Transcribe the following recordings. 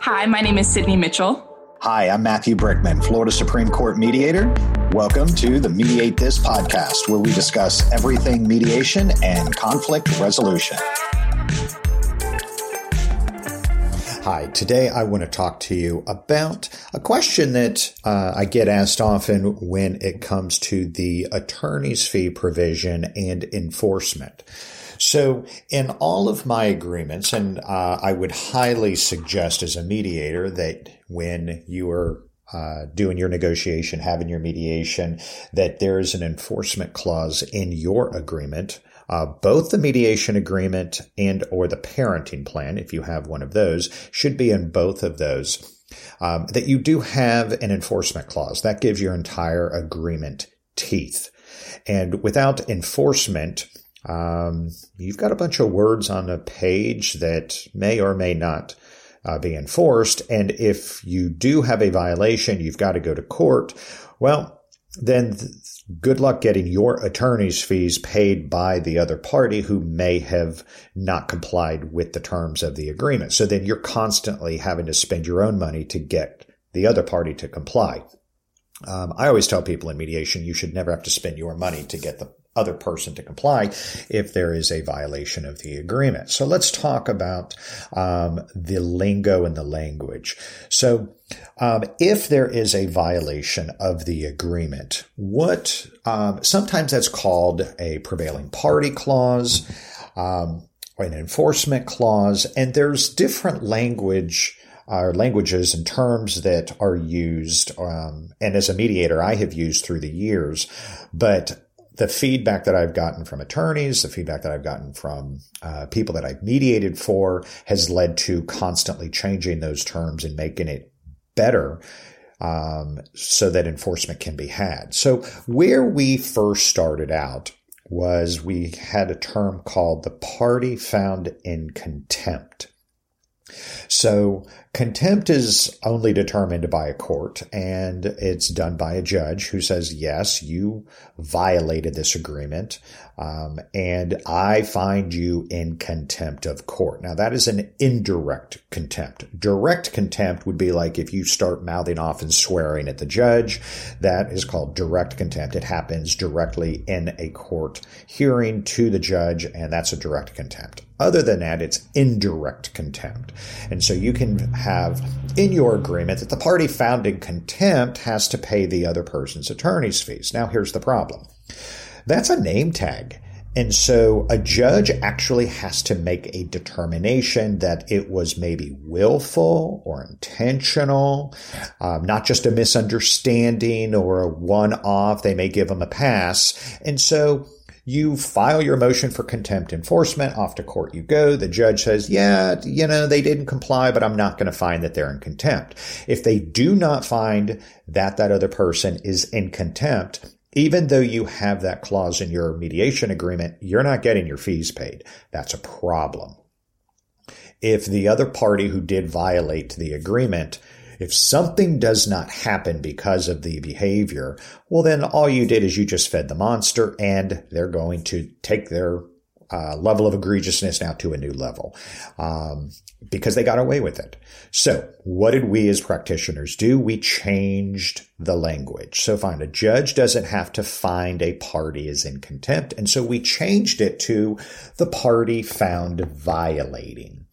Hi, my name is Sydney Mitchell. Hi, I'm Matthew Brickman, Florida Supreme Court mediator. Welcome to the Mediate This podcast, where we discuss everything mediation and conflict resolution. Hi, today I want to talk to you about a question that uh, I get asked often when it comes to the attorney's fee provision and enforcement. So, in all of my agreements, and uh, I would highly suggest as a mediator that when you are uh, doing your negotiation, having your mediation, that there is an enforcement clause in your agreement uh, both the mediation agreement and or the parenting plan, if you have one of those, should be in both of those. Um, that you do have an enforcement clause that gives your entire agreement teeth. And without enforcement, um, you've got a bunch of words on a page that may or may not uh, be enforced. And if you do have a violation, you've got to go to court. Well, then th- good luck getting your attorney's fees paid by the other party who may have not complied with the terms of the agreement. So then you're constantly having to spend your own money to get the other party to comply. Um, I always tell people in mediation, you should never have to spend your money to get the other person to comply if there is a violation of the agreement. So let's talk about um, the lingo and the language. So um, if there is a violation of the agreement, what um, sometimes that's called a prevailing party clause, um, or an enforcement clause, and there's different language or languages and terms that are used. Um, and as a mediator, I have used through the years, but the feedback that I've gotten from attorneys, the feedback that I've gotten from uh, people that I've mediated for has led to constantly changing those terms and making it better um, so that enforcement can be had. So where we first started out was we had a term called the party found in contempt. So contempt is only determined by a court and it's done by a judge who says, yes, you violated this agreement. Um, and I find you in contempt of court. Now that is an indirect contempt. Direct contempt would be like if you start mouthing off and swearing at the judge. That is called direct contempt. It happens directly in a court hearing to the judge, and that's a direct contempt. Other than that, it's indirect contempt. And so you can have in your agreement that the party found in contempt has to pay the other person's attorney's fees. Now here's the problem. That's a name tag. And so a judge actually has to make a determination that it was maybe willful or intentional, um, not just a misunderstanding or a one off. They may give them a pass. And so you file your motion for contempt enforcement. Off to court you go. The judge says, yeah, you know, they didn't comply, but I'm not going to find that they're in contempt. If they do not find that that other person is in contempt, even though you have that clause in your mediation agreement, you're not getting your fees paid. That's a problem. If the other party who did violate the agreement if something does not happen because of the behavior, well, then all you did is you just fed the monster and they're going to take their uh, level of egregiousness now to a new level um, because they got away with it. So, what did we as practitioners do? We changed the language. So, fine, a judge doesn't have to find a party is in contempt, and so we changed it to the party found violating.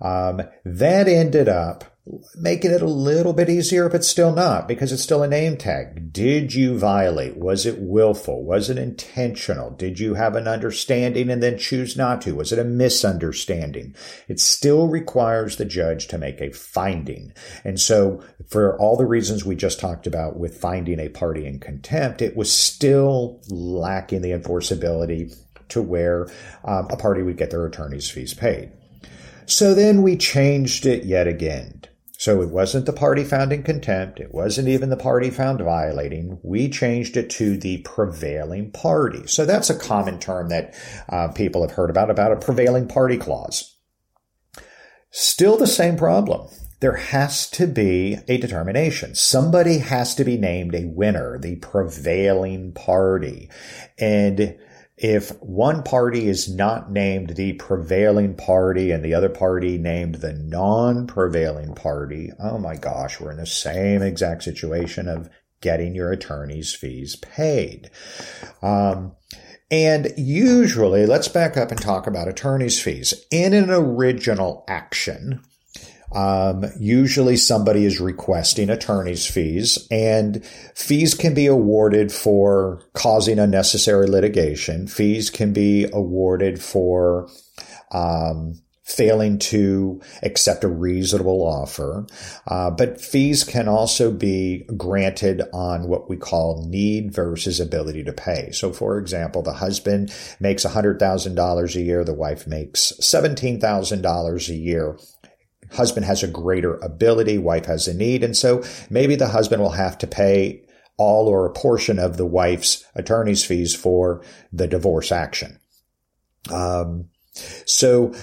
Um, that ended up making it a little bit easier, but still not because it's still a name tag. Did you violate? Was it willful? Was it intentional? Did you have an understanding and then choose not to? Was it a misunderstanding? It still requires the judge to make a finding. And so for all the reasons we just talked about with finding a party in contempt, it was still lacking the enforceability to where um, a party would get their attorney's fees paid. So then we changed it yet again so it wasn't the party found in contempt. It wasn't even the party found violating. We changed it to the prevailing party. So that's a common term that uh, people have heard about, about a prevailing party clause. Still the same problem. There has to be a determination. Somebody has to be named a winner, the prevailing party. And if one party is not named the prevailing party and the other party named the non-prevailing party, oh my gosh, we're in the same exact situation of getting your attorney's fees paid. Um, and usually, let's back up and talk about attorney's fees. In an original action, um, usually somebody is requesting attorney's fees and fees can be awarded for causing unnecessary litigation. Fees can be awarded for, um, failing to accept a reasonable offer. Uh, but fees can also be granted on what we call need versus ability to pay. So, for example, the husband makes $100,000 a year, the wife makes $17,000 a year husband has a greater ability, wife has a need. And so maybe the husband will have to pay all or a portion of the wife's attorney's fees for the divorce action. Um, so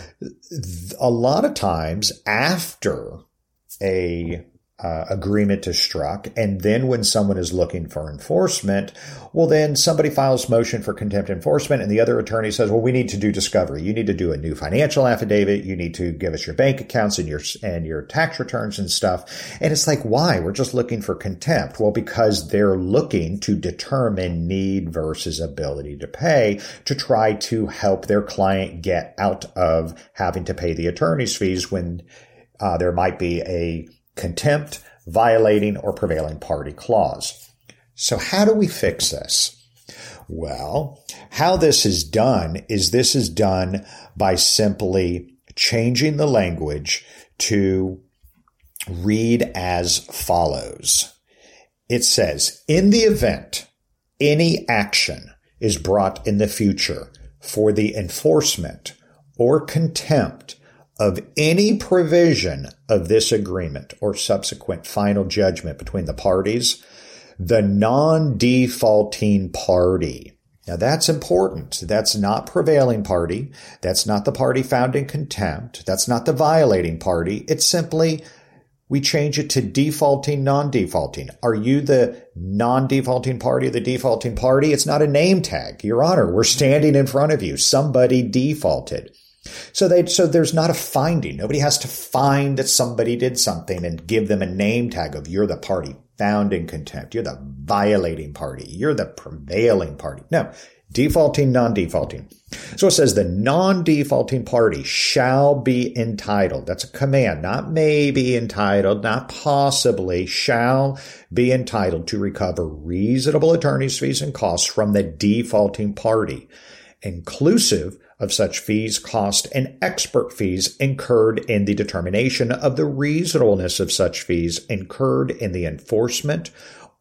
a lot of times after a uh, agreement is struck. And then when someone is looking for enforcement, well, then somebody files motion for contempt enforcement and the other attorney says, well, we need to do discovery. You need to do a new financial affidavit. You need to give us your bank accounts and your, and your tax returns and stuff. And it's like, why? We're just looking for contempt. Well, because they're looking to determine need versus ability to pay to try to help their client get out of having to pay the attorney's fees when uh, there might be a contempt, violating, or prevailing party clause. So how do we fix this? Well, how this is done is this is done by simply changing the language to read as follows. It says, in the event any action is brought in the future for the enforcement or contempt of any provision of this agreement or subsequent final judgment between the parties, the non-defaulting party. Now that's important. That's not prevailing party. That's not the party found in contempt. That's not the violating party. It's simply we change it to defaulting, non-defaulting. Are you the non-defaulting party, the defaulting party? It's not a name tag. Your honor, we're standing in front of you. Somebody defaulted. So they so there's not a finding. Nobody has to find that somebody did something and give them a name tag of you're the party found in contempt. You're the violating party. You're the prevailing party. No, defaulting, non-defaulting. So it says the non-defaulting party shall be entitled. That's a command, not maybe entitled, not possibly, shall be entitled to recover reasonable attorney's fees and costs from the defaulting party, inclusive of such fees, cost, and expert fees incurred in the determination of the reasonableness of such fees incurred in the enforcement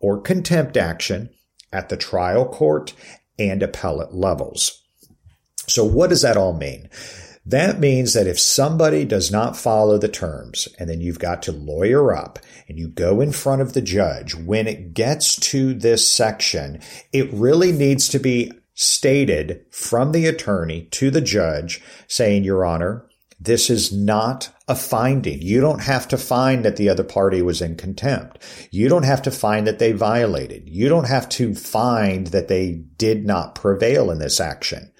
or contempt action at the trial court and appellate levels. So what does that all mean? That means that if somebody does not follow the terms and then you've got to lawyer up and you go in front of the judge, when it gets to this section, it really needs to be stated from the attorney to the judge saying, Your Honor, this is not a finding. You don't have to find that the other party was in contempt. You don't have to find that they violated. You don't have to find that they did not prevail in this action.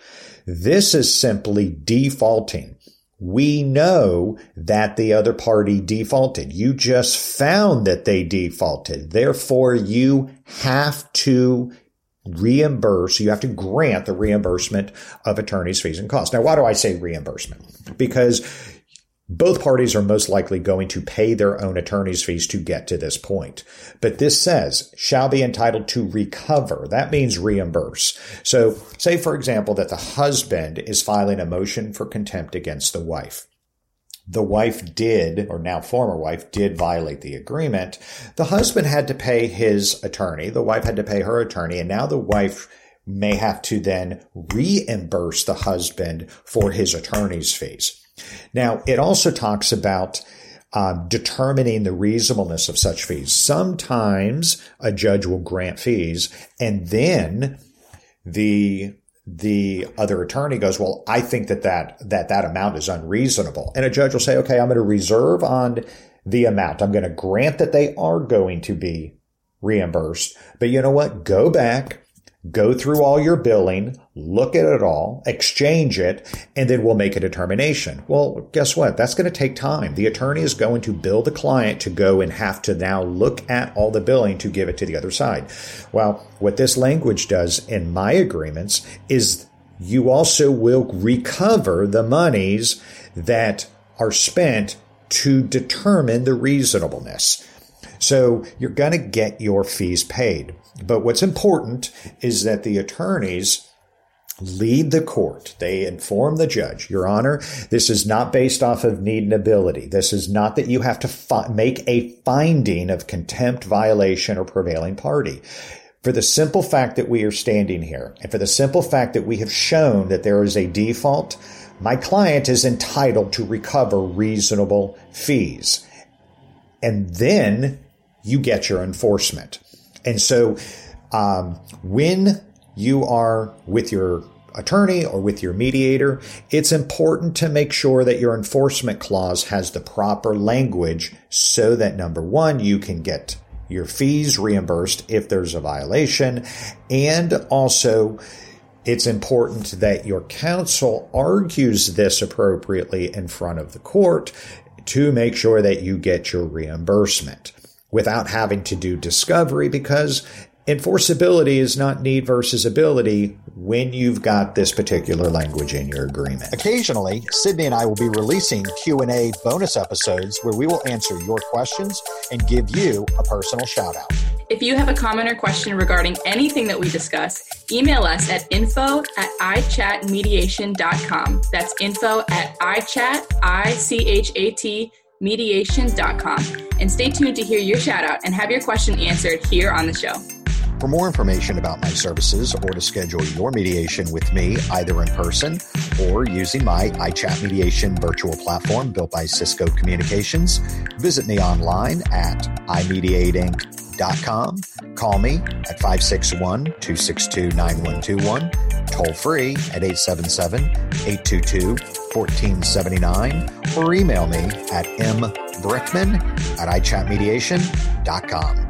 This is simply defaulting. We know that the other party defaulted. You just found that they defaulted. Therefore, you have to reimburse, you have to grant the reimbursement of attorney's fees and costs. Now, why do I say reimbursement? Because both parties are most likely going to pay their own attorney's fees to get to this point. But this says shall be entitled to recover. That means reimburse. So say, for example, that the husband is filing a motion for contempt against the wife the wife did, or now former wife did violate the agreement, the husband had to pay his attorney, the wife had to pay her attorney, and now the wife may have to then reimburse the husband for his attorney's fees. Now, it also talks about um, determining the reasonableness of such fees. Sometimes a judge will grant fees and then the the other attorney goes, well, I think that that, that that amount is unreasonable. And a judge will say, okay, I'm going to reserve on the amount. I'm going to grant that they are going to be reimbursed. But you know what? Go back go through all your billing, look at it all, exchange it, and then we'll make a determination. Well, guess what? That's going to take time. The attorney is going to bill the client to go and have to now look at all the billing to give it to the other side. Well, what this language does in my agreements is you also will recover the monies that are spent to determine the reasonableness. So you're going to get your fees paid. But what's important is that the attorneys lead the court. They inform the judge, Your Honor, this is not based off of need and ability. This is not that you have to fi- make a finding of contempt, violation, or prevailing party. For the simple fact that we are standing here, and for the simple fact that we have shown that there is a default, my client is entitled to recover reasonable fees. And then you get your enforcement. And so um, when you are with your attorney or with your mediator, it's important to make sure that your enforcement clause has the proper language so that number one, you can get your fees reimbursed if there's a violation. And also, it's important that your counsel argues this appropriately in front of the court to make sure that you get your reimbursement without having to do discovery because enforceability is not need versus ability when you've got this particular language in your agreement. Occasionally, Sydney and I will be releasing Q&A bonus episodes where we will answer your questions and give you a personal shout out. If you have a comment or question regarding anything that we discuss, email us at info at ichatmediation.com. That's info at ichat, I-C-H-A-T, mediation.com. And stay tuned to hear your shout out and have your question answered here on the show. For more information about my services or to schedule your mediation with me, either in person or using my iChat mediation virtual platform built by Cisco Communications, visit me online at imediateinc.com. Call me at 561 262 9121, toll free at 877 822 1479, or email me at mbrickman at ichatmediation.com.